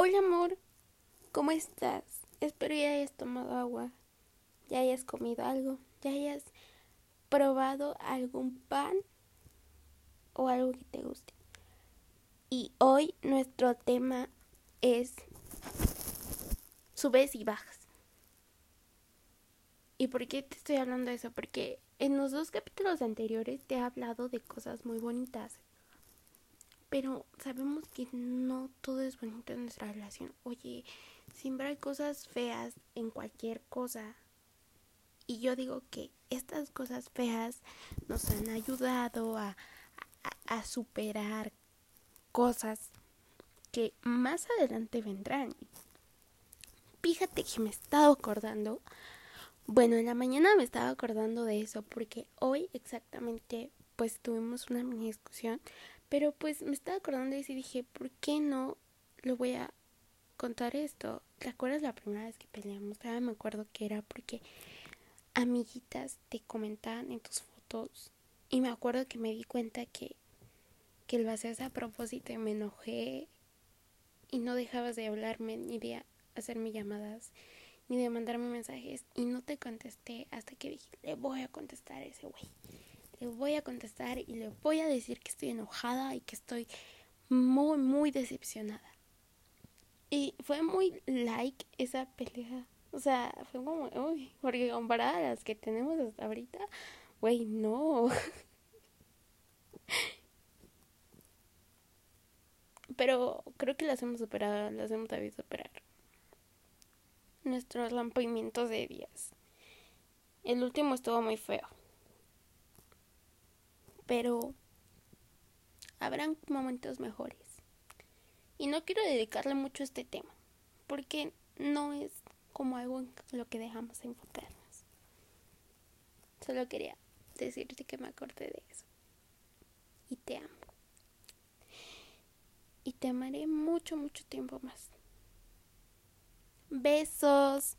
Hola amor, ¿cómo estás? Espero ya hayas tomado agua, ya hayas comido algo, ya hayas probado algún pan o algo que te guste. Y hoy nuestro tema es subes y bajas. ¿Y por qué te estoy hablando de eso? Porque en los dos capítulos anteriores te he hablado de cosas muy bonitas, pero sabemos que no todo es bonito en nuestra relación. Oye, siempre hay cosas feas en cualquier cosa. Y yo digo que estas cosas feas nos han ayudado a, a, superar cosas que más adelante vendrán. Fíjate que me he estado acordando. Bueno, en la mañana me estaba acordando de eso porque hoy exactamente pues tuvimos una mini discusión pero pues me estaba acordando de eso y dije, ¿por qué no lo voy a contar esto? ¿Te acuerdas la primera vez que peleamos? Todavía me acuerdo que era porque amiguitas te comentaban en tus fotos y me acuerdo que me di cuenta que, que lo hacías a propósito y me enojé y no dejabas de hablarme ni de hacerme llamadas ni de mandarme mensajes y no te contesté hasta que dije, le voy a contestar a ese güey le voy a contestar y le voy a decir que estoy enojada y que estoy muy, muy decepcionada. Y fue muy like esa pelea. O sea, fue como, uy, porque comparada a las que tenemos hasta ahorita, güey, no. Pero creo que las hemos superado, las hemos sabido superar. Nuestros rompimientos de días. El último estuvo muy feo pero habrán momentos mejores. Y no quiero dedicarle mucho a este tema, porque no es como algo en lo que dejamos enfocarnos. Solo quería decirte que me acordé de eso. Y te amo. Y te amaré mucho, mucho tiempo más. Besos.